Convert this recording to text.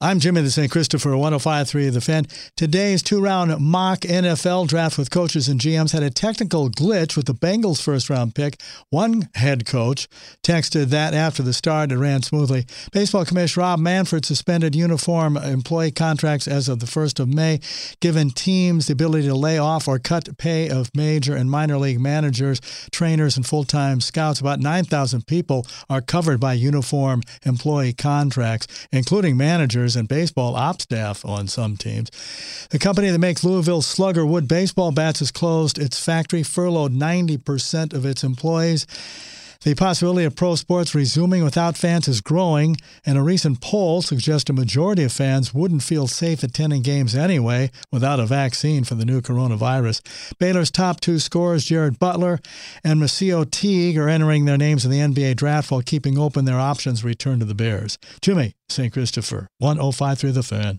I'm Jimmy the St. Christopher, 1053 of The Fan. Today's two round mock NFL draft with coaches and GMs had a technical glitch with the Bengals' first round pick. One head coach texted that after the start, it ran smoothly. Baseball Commissioner Rob Manfred suspended uniform employee contracts as of the 1st of May, giving teams the ability to lay off or cut pay of major and minor league managers, trainers, and full time scouts. About 9,000 people are covered by uniform employee contracts, including managers and baseball ops staff on some teams. The company that makes Louisville Slugger wood baseball bats has closed its factory, furloughed 90% of its employees. The possibility of pro sports resuming without fans is growing, and a recent poll suggests a majority of fans wouldn't feel safe attending games anyway without a vaccine for the new coronavirus. Baylor's top two scorers, Jared Butler and MaCio Teague, are entering their names in the NBA draft while keeping open their options return to the Bears. Jimmy, St. Christopher, 1053 The Fan.